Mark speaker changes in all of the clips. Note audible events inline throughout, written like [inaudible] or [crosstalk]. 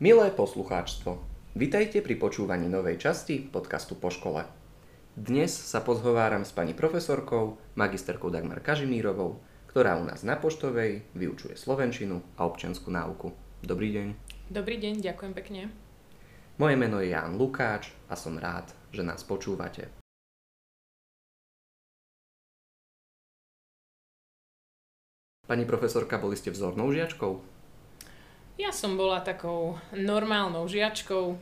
Speaker 1: Milé poslucháčstvo, vitajte pri počúvaní novej časti podcastu Po škole. Dnes sa pozhováram s pani profesorkou, magisterkou Dagmar Kažimírovou, ktorá u nás na Poštovej vyučuje slovenčinu a občiansku náuku. Dobrý deň.
Speaker 2: Dobrý deň, ďakujem pekne.
Speaker 1: Moje meno je Jan Lukáč a som rád, že nás počúvate. Pani profesorka, boli ste vzornou žiačkou?
Speaker 2: Ja som bola takou normálnou žiačkou,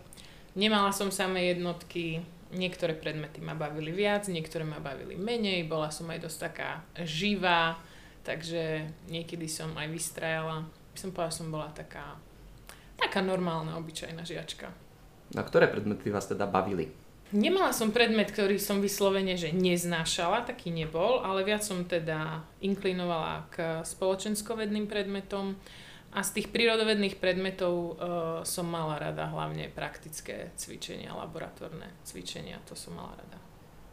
Speaker 2: nemala som samé jednotky, niektoré predmety ma bavili viac, niektoré ma bavili menej, bola som aj dosť taká živá, takže niekedy som aj vystrajala. Som povedala, som bola taká, taká normálna, obyčajná žiačka.
Speaker 1: Na ktoré predmety vás teda bavili?
Speaker 2: Nemala som predmet, ktorý som vyslovene, že neznášala, taký nebol, ale viac som teda inklinovala k spoločenskovedným predmetom a z tých prírodovedných predmetov uh, som mala rada hlavne praktické cvičenia, laboratórne cvičenia, to som mala rada.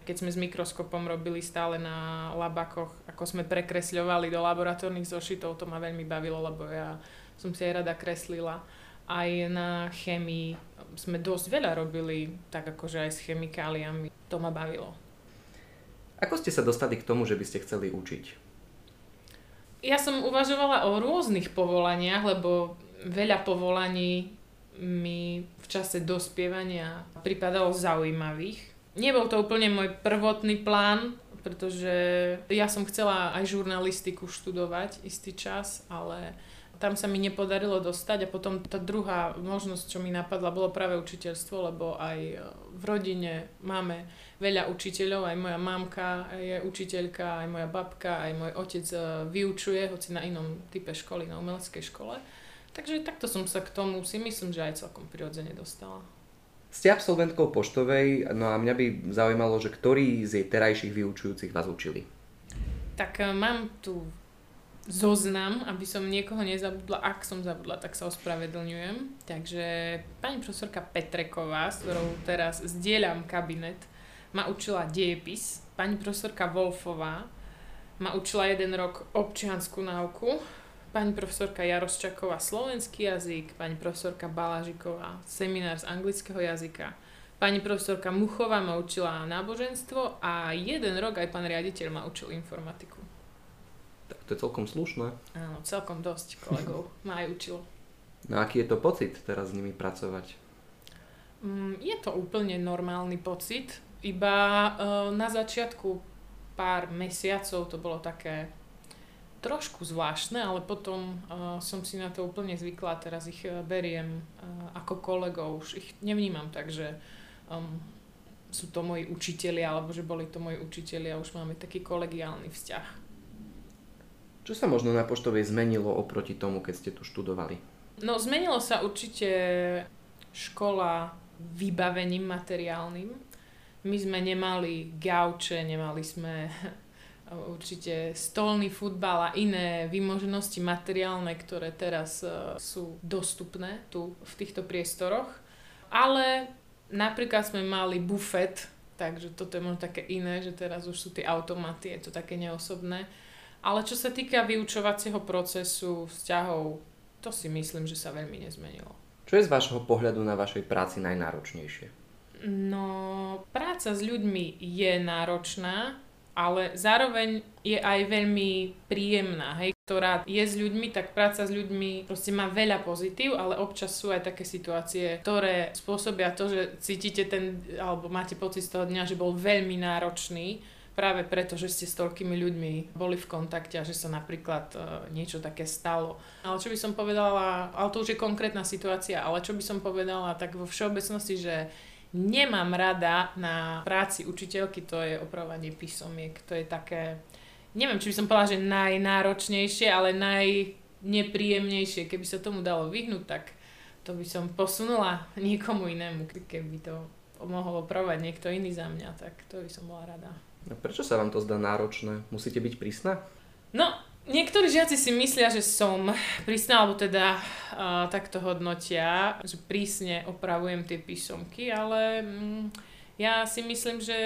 Speaker 2: Keď sme s mikroskopom robili stále na labakoch, ako sme prekresľovali do laboratórnych zošitov, to ma veľmi bavilo, lebo ja som si aj rada kreslila. Aj na chemii sme dosť veľa robili, tak akože aj s chemikáliami, to ma bavilo.
Speaker 1: Ako ste sa dostali k tomu, že by ste chceli učiť?
Speaker 2: Ja som uvažovala o rôznych povolaniach, lebo veľa povolaní mi v čase dospievania pripadalo zaujímavých. Nebol to úplne môj prvotný plán, pretože ja som chcela aj žurnalistiku študovať istý čas, ale tam sa mi nepodarilo dostať a potom tá druhá možnosť, čo mi napadla, bolo práve učiteľstvo, lebo aj v rodine máme veľa učiteľov, aj moja mamka je učiteľka, aj moja babka, aj môj otec e, vyučuje, hoci na inom type školy, na umeleckej škole. Takže takto som sa k tomu si myslím, že aj celkom prirodzene dostala.
Speaker 1: Ste absolventkou poštovej, no a mňa by zaujímalo, že ktorí z jej terajších vyučujúcich vás učili?
Speaker 2: Tak e, mám tu zoznam, aby som niekoho nezabudla. Ak som zabudla, tak sa ospravedlňujem. Takže pani profesorka Petreková, s ktorou teraz zdieľam kabinet, ma učila diepis, pani profesorka Wolfová ma učila jeden rok občianskú náuku, pani profesorka Jarosčaková slovenský jazyk, pani profesorka Balažiková seminár z anglického jazyka, pani profesorka Muchová ma učila náboženstvo a jeden rok aj pán riaditeľ ma učil informatiku.
Speaker 1: To je celkom slušné.
Speaker 2: Áno, celkom dosť kolegov [laughs] ma aj učilo.
Speaker 1: No aký je to pocit teraz s nimi pracovať?
Speaker 2: Mm, je to úplne normálny pocit. Iba uh, na začiatku pár mesiacov to bolo také trošku zvláštne, ale potom uh, som si na to úplne zvykla, teraz ich uh, beriem uh, ako kolegov, už ich nevnímam tak, že um, sú to moji učitelia, alebo že boli to moji učitelia, už máme taký kolegiálny vzťah.
Speaker 1: Čo sa možno na poštovej zmenilo oproti tomu, keď ste tu študovali?
Speaker 2: No, zmenilo sa určite škola vybavením materiálnym my sme nemali gauče, nemali sme [laughs] určite stolný futbal a iné vymoženosti materiálne, ktoré teraz e, sú dostupné tu v týchto priestoroch. Ale napríklad sme mali bufet, takže toto je možno také iné, že teraz už sú tie automaty, je to také neosobné. Ale čo sa týka vyučovacieho procesu, vzťahov, to si myslím, že sa veľmi nezmenilo.
Speaker 1: Čo je z vášho pohľadu na vašej práci najnáročnejšie?
Speaker 2: No, práca s ľuďmi je náročná, ale zároveň je aj veľmi príjemná, hej, ktorá je s ľuďmi, tak práca s ľuďmi proste má veľa pozitív, ale občas sú aj také situácie, ktoré spôsobia to, že cítite ten, alebo máte pocit z toho dňa, že bol veľmi náročný, práve preto, že ste s toľkými ľuďmi boli v kontakte a že sa napríklad uh, niečo také stalo. Ale čo by som povedala, ale to už je konkrétna situácia, ale čo by som povedala tak vo všeobecnosti, že nemám rada na práci učiteľky, to je opravovanie písomiek. To je také, neviem, či by som povedala, že najnáročnejšie, ale najnepríjemnejšie. Keby sa tomu dalo vyhnúť, tak to by som posunula niekomu inému. Keby to mohol opravovať niekto iný za mňa, tak to by som bola rada.
Speaker 1: A prečo sa vám to zdá náročné? Musíte byť prísna?
Speaker 2: No, Niektorí žiaci si myslia, že som prísna, alebo teda uh, takto hodnotia, že prísne opravujem tie písomky, ale mm, ja si myslím, že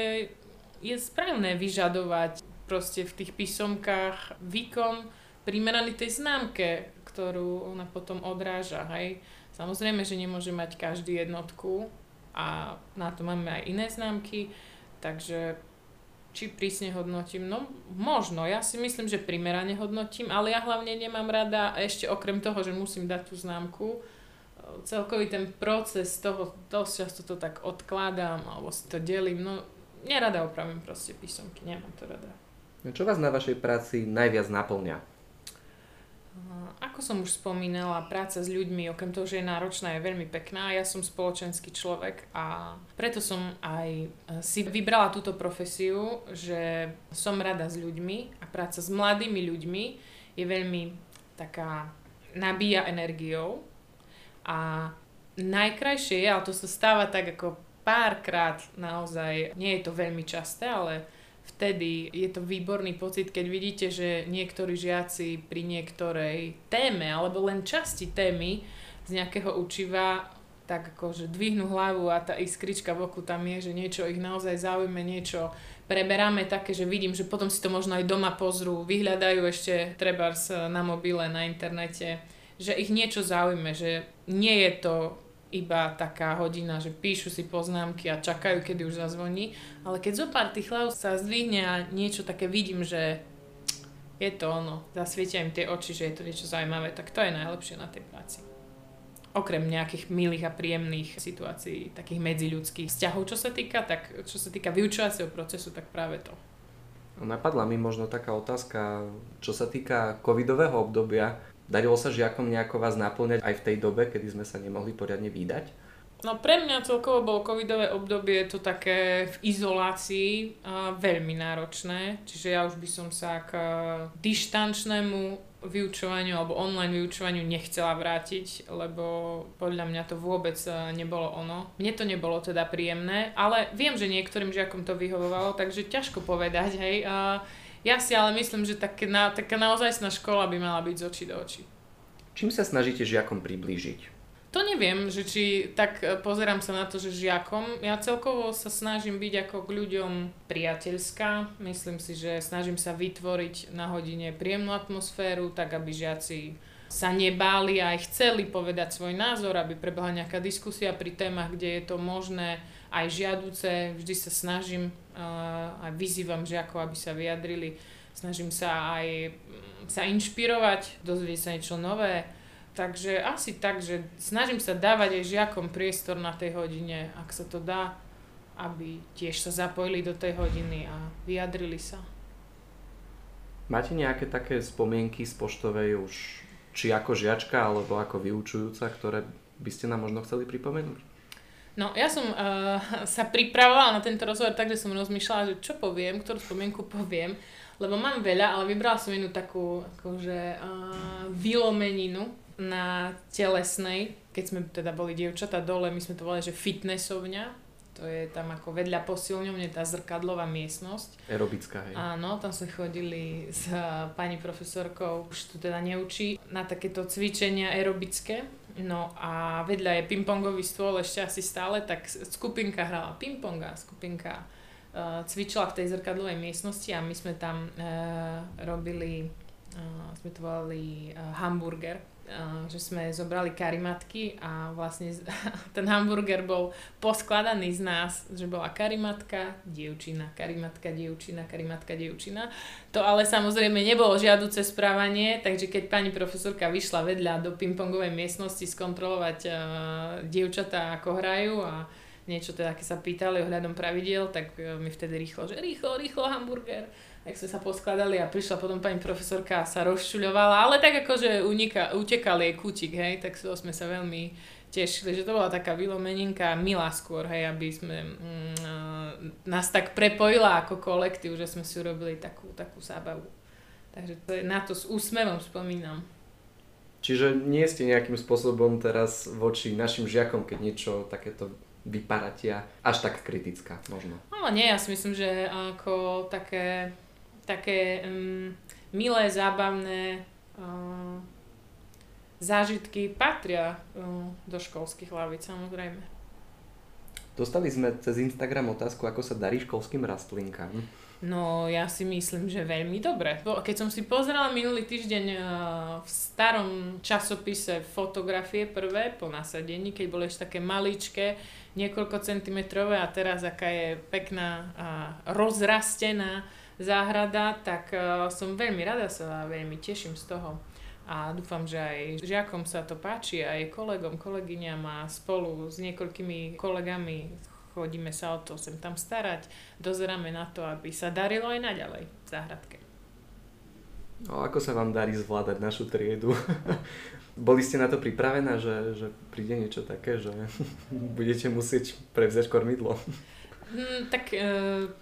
Speaker 2: je správne vyžadovať proste v tých písomkách výkon primeraný tej známke, ktorú ona potom odráža, hej. Samozrejme, že nemôže mať každý jednotku a na to máme aj iné známky, takže či prísne hodnotím? No možno, ja si myslím, že primerane hodnotím, ale ja hlavne nemám rada, ešte okrem toho, že musím dať tú známku, celkový ten proces toho, dosť často to tak odkladám alebo si to delím, no nerada opravím proste písomky, nemám to rada.
Speaker 1: No, čo vás na vašej práci najviac naplňa?
Speaker 2: Ako som už spomínala, práca s ľuďmi, okrem toho, že je náročná, je veľmi pekná. Ja som spoločenský človek a preto som aj e, si vybrala túto profesiu, že som rada s ľuďmi a práca s mladými ľuďmi je veľmi taká nabíja energiou a najkrajšie je, ale to sa stáva tak ako párkrát naozaj, nie je to veľmi časté, ale vtedy je to výborný pocit, keď vidíte, že niektorí žiaci pri niektorej téme alebo len časti témy z nejakého učiva tak akože dvihnú hlavu a tá iskrička v oku tam je, že niečo ich naozaj zaujme, niečo preberáme také, že vidím, že potom si to možno aj doma pozrú, vyhľadajú ešte trebárs na mobile, na internete, že ich niečo zaujme, že nie je to iba taká hodina, že píšu si poznámky a čakajú, kedy už zazvoní, ale keď zo pár tých hlav sa zdvihne a niečo také vidím, že je to ono, zasvietia im tie oči, že je to niečo zaujímavé, tak to je najlepšie na tej práci. Okrem nejakých milých a príjemných situácií, takých medziľudských vzťahov, čo sa týka, tak čo sa týka vyučovacieho procesu, tak práve to.
Speaker 1: Napadla mi možno taká otázka, čo sa týka covidového obdobia. Darilo sa žiakom nejako vás naplňať aj v tej dobe, kedy sme sa nemohli poriadne vydať?
Speaker 2: No pre mňa celkovo bolo covidové obdobie to také v izolácii a veľmi náročné, čiže ja už by som sa k dištančnému vyučovaniu alebo online vyučovaniu nechcela vrátiť, lebo podľa mňa to vôbec nebolo ono. Mne to nebolo teda príjemné, ale viem, že niektorým žiakom to vyhovovalo, takže ťažko povedať, hej. A ja si ale myslím, že tak, na, taká naozajstná škola by mala byť z očí do očí.
Speaker 1: Čím sa snažíte žiakom priblížiť?
Speaker 2: To neviem, že či tak e, pozerám sa na to, že žiakom. Ja celkovo sa snažím byť ako k ľuďom priateľská. Myslím si, že snažím sa vytvoriť na hodine príjemnú atmosféru, tak aby žiaci sa nebáli a aj chceli povedať svoj názor, aby prebehla nejaká diskusia pri témach, kde je to možné aj žiaduce. Vždy sa snažím a vyzývam žiakov, aby sa vyjadrili. Snažím sa aj mm, sa inšpirovať, dozvieť sa niečo nové. Takže asi tak, že snažím sa dávať aj žiakom priestor na tej hodine, ak sa to dá, aby tiež sa zapojili do tej hodiny a vyjadrili sa.
Speaker 1: Máte nejaké také spomienky z poštovej už či ako žiačka alebo ako vyučujúca, ktoré by ste nám možno chceli pripomenúť?
Speaker 2: No, ja som uh, [laughs] sa pripravovala na tento rozhovor tak, že som rozmýšľala, že čo poviem, ktorú spomienku poviem, lebo mám veľa, ale vybrala som jednu takú akože uh, vylomeninu na telesnej, keď sme teda boli dievčatá dole, my sme to volali, že fitnessovňa, to je tam ako vedľa posilňovne tá zrkadlová miestnosť.
Speaker 1: Aerobická, hej.
Speaker 2: Áno, tam sme chodili s pani profesorkou, už to teda neučí, na takéto cvičenia aerobické No a vedľa je pingpongový stôl ešte asi stále, tak skupinka hrala pingpong a skupinka uh, cvičila v tej zrkadlovej miestnosti a my sme tam uh, robili, uh, sme to volali uh, hamburger že sme zobrali karimatky a vlastne [laughs] ten hamburger bol poskladaný z nás, že bola karimatka, dievčina, karimatka, dievčina, karimatka, dievčina. To ale samozrejme nebolo žiaduce správanie, takže keď pani profesorka vyšla vedľa do pingpongovej miestnosti skontrolovať uh, dievčatá, ako hrajú a niečo teda, keď sa pýtali ohľadom pravidiel, tak uh, mi vtedy rýchlo, že rýchlo, rýchlo hamburger tak sme sa poskladali a prišla potom pani profesorka a sa rozšuľovala, ale tak akože unika, utekal jej kútik, hej, tak so sme sa veľmi tešili, že to bola taká vylomeninka milá skôr, hej, aby sme mm, nás tak prepojila ako kolektív, že sme si urobili takú, takú zábavu. Takže to je, na to s úsmevom spomínam.
Speaker 1: Čiže nie ste nejakým spôsobom teraz voči našim žiakom, keď niečo takéto vyparatia, až tak kritická možno.
Speaker 2: Ale nie, ja si myslím, že ako také také um, milé, zábavné uh, zážitky patria uh, do školských hlavíc, samozrejme.
Speaker 1: Dostali sme cez Instagram otázku, ako sa darí školským rastlinkám.
Speaker 2: No ja si myslím, že veľmi dobre. Keď som si pozerala minulý týždeň eh, v starom časopise fotografie prvé po nasadení, keď boli ešte také maličké, niekoľko centimetrové a teraz aká je pekná a rozrastená záhrada, tak eh, som veľmi rada sa veľmi teším z toho. A dúfam, že aj žiakom sa to páči, aj kolegom, kolegyňam a spolu s niekoľkými kolegami chodíme sa o to sem tam starať, dozeráme na to, aby sa darilo aj naďalej v záhradke.
Speaker 1: No, ako sa vám darí zvládať našu triedu? [laughs] Boli ste na to pripravená, že, že príde niečo také, že [laughs] budete musieť prevziať kormidlo?
Speaker 2: Hmm, tak e,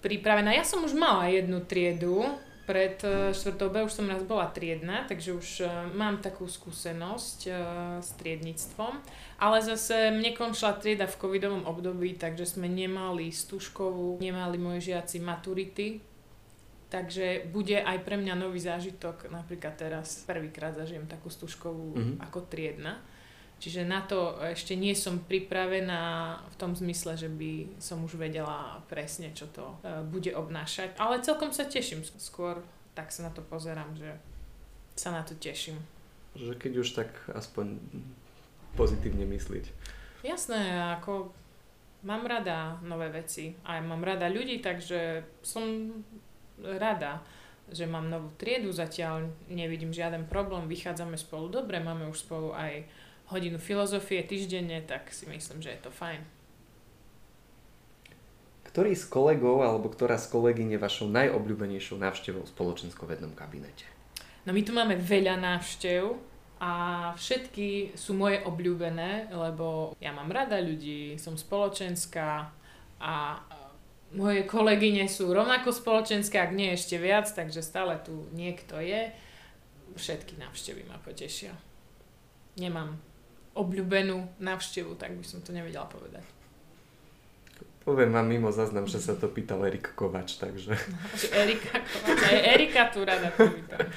Speaker 2: pripravená. Ja som už mala jednu triedu, pred e, štvrtou B už som raz bola triedna, takže už e, mám takú skúsenosť e, s triednictvom. Ale zase mne končila trieda v covidovom období, takže sme nemali stužkovú, nemali moji žiaci maturity. Takže bude aj pre mňa nový zážitok. Napríklad teraz prvýkrát zažijem takú stužkovú mm-hmm. ako triedna. Čiže na to ešte nie som pripravená v tom zmysle, že by som už vedela presne, čo to e, bude obnášať. Ale celkom sa teším. Skôr tak sa na to pozerám, že sa na to teším.
Speaker 1: Že keď už tak aspoň pozitívne myslieť.
Speaker 2: Jasné, ako mám rada nové veci a mám rada ľudí, takže som rada, že mám novú triedu zatiaľ, nevidím žiaden problém, vychádzame spolu dobre, máme už spolu aj hodinu filozofie týždenne, tak si myslím, že je to fajn.
Speaker 1: Ktorý z kolegov alebo ktorá z kolegyň je vašou najobľúbenejšou návštevou v spoločenskovednom kabinete?
Speaker 2: No my tu máme veľa návštev a všetky sú moje obľúbené, lebo ja mám rada ľudí, som spoločenská a moje kolegyne sú rovnako spoločenské, ak nie ešte viac, takže stále tu niekto je. Všetky návštevy ma potešia. Nemám obľúbenú návštevu, tak by som to nevedela povedať.
Speaker 1: Poviem vám mimo zaznam, že sa to pýtal Erik Kovač, takže...
Speaker 2: No, Erika Kovač, aj Erika tu rada pýtam. [laughs]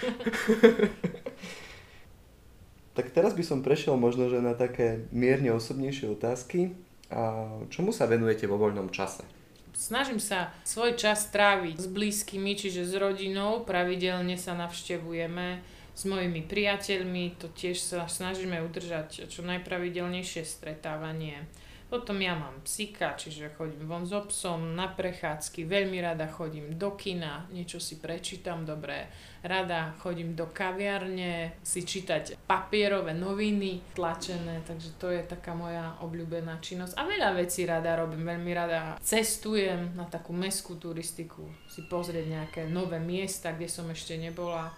Speaker 1: tak teraz by som prešiel možno, že na také mierne osobnejšie otázky. A čomu sa venujete vo voľnom čase?
Speaker 2: Snažím sa svoj čas tráviť s blízkymi, čiže s rodinou. Pravidelne sa navštevujeme s mojimi priateľmi, to tiež sa snažíme udržať čo najpravidelnejšie stretávanie. Potom ja mám psika, čiže chodím von s obsom na prechádzky, veľmi rada chodím do kina, niečo si prečítam dobre, rada chodím do kaviarne si čítať papierové noviny tlačené, takže to je taká moja obľúbená činnosť. A veľa vecí rada robím, veľmi rada cestujem na takú meskú turistiku, si pozrieť nejaké nové miesta, kde som ešte nebola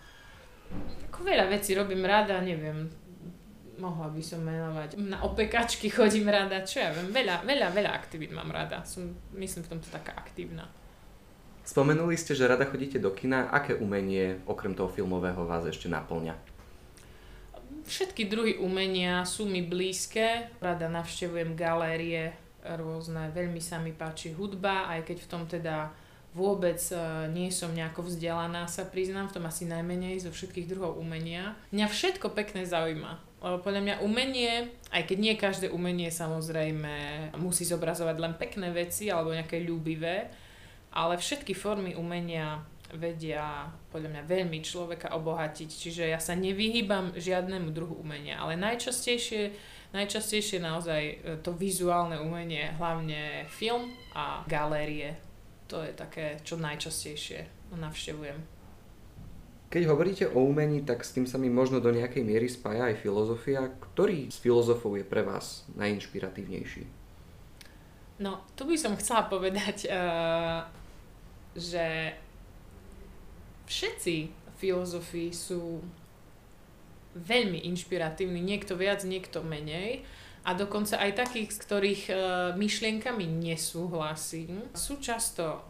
Speaker 2: ako veľa vecí robím rada, neviem, mohla by som menovať. Na opekačky [laughs] chodím rada, čo ja viem, veľa, veľa, veľa aktivít mám rada. Som, myslím, v tomto taká aktívna.
Speaker 1: Spomenuli ste, že rada chodíte do kina. Aké umenie, okrem toho filmového, vás ešte naplňa?
Speaker 2: Všetky druhy umenia sú mi blízke. Rada navštevujem galérie rôzne. Veľmi sa mi páči hudba, aj keď v tom teda vôbec uh, nie som nejako vzdelaná, sa priznám, v tom asi najmenej zo všetkých druhov umenia. Mňa všetko pekné zaujíma. Lebo podľa mňa umenie, aj keď nie každé umenie samozrejme musí zobrazovať len pekné veci alebo nejaké ľúbivé, ale všetky formy umenia vedia podľa mňa veľmi človeka obohatiť. Čiže ja sa nevyhýbam žiadnemu druhu umenia, ale najčastejšie, najčastejšie naozaj e, to vizuálne umenie, hlavne film a galérie to je také, čo najčastejšie navštevujem.
Speaker 1: Keď hovoríte o umení, tak s tým sa mi možno do nejakej miery spája aj filozofia. Ktorý z filozofov je pre vás najinšpiratívnejší?
Speaker 2: No, tu by som chcela povedať, uh, že všetci filozofii sú veľmi inšpiratívni, niekto viac, niekto menej a dokonca aj takých, s ktorých e, myšlienkami nesúhlasím, sú často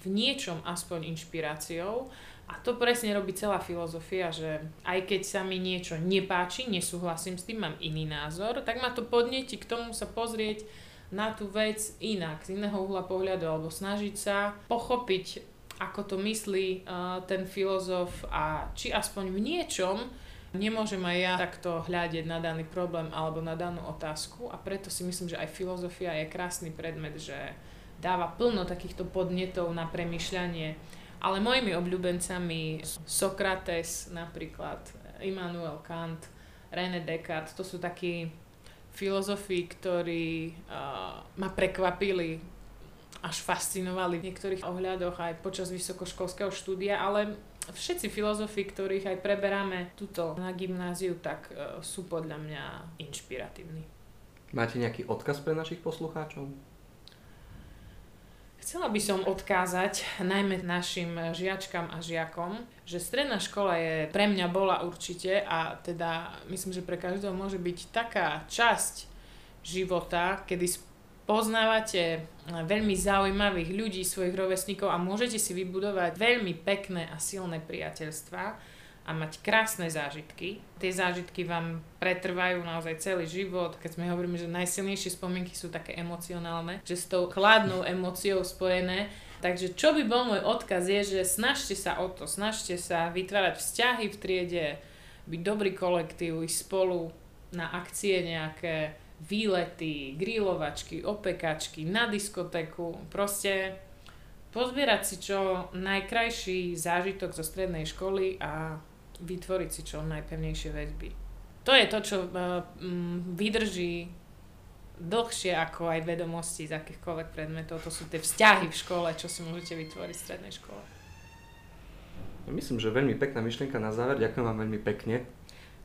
Speaker 2: v niečom aspoň inšpiráciou. A to presne robí celá filozofia, že aj keď sa mi niečo nepáči, nesúhlasím s tým, mám iný názor, tak ma to podneti k tomu sa pozrieť na tú vec inak, z iného uhla pohľadu, alebo snažiť sa pochopiť, ako to myslí uh, ten filozof a či aspoň v niečom Nemôžem aj ja takto hľadiť na daný problém alebo na danú otázku a preto si myslím, že aj filozofia je krásny predmet, že dáva plno takýchto podnetov na premyšľanie. Ale mojimi obľúbencami Sokrates napríklad, Immanuel Kant, René Descartes, to sú takí filozofi, ktorí uh, ma prekvapili, až fascinovali v niektorých ohľadoch aj počas vysokoškolského štúdia, ale všetci filozofi, ktorých aj preberáme tuto na gymnáziu, tak uh, sú podľa mňa inšpiratívni.
Speaker 1: Máte nejaký odkaz pre našich poslucháčov?
Speaker 2: Chcela by som odkázať najmä našim žiačkám a žiakom, že stredná škola je pre mňa bola určite a teda myslím, že pre každého môže byť taká časť života, kedy poznávate veľmi zaujímavých ľudí, svojich rovesníkov a môžete si vybudovať veľmi pekné a silné priateľstva a mať krásne zážitky. Tie zážitky vám pretrvajú naozaj celý život. Keď sme hovoríme, že najsilnejšie spomienky sú také emocionálne, že s tou chladnou emóciou spojené. Takže čo by bol môj odkaz je, že snažte sa o to, snažte sa vytvárať vzťahy v triede, byť dobrý kolektív, ísť spolu na akcie nejaké, výlety, grilovačky, opekačky, na diskotéku, proste pozbierať si čo najkrajší zážitok zo strednej školy a vytvoriť si čo najpevnejšie väzby. To je to, čo uh, vydrží dlhšie ako aj vedomosti z akýchkoľvek predmetov. To sú tie vzťahy v škole, čo si môžete vytvoriť v strednej škole.
Speaker 1: Myslím, že veľmi pekná myšlienka na záver. Ďakujem vám veľmi pekne.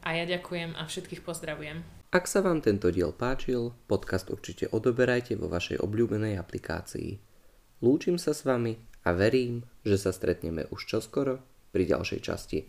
Speaker 2: A ja ďakujem a všetkých pozdravujem.
Speaker 1: Ak sa vám tento diel páčil, podcast určite odoberajte vo vašej obľúbenej aplikácii. Lúčim sa s vami a verím, že sa stretneme už čoskoro pri ďalšej časti.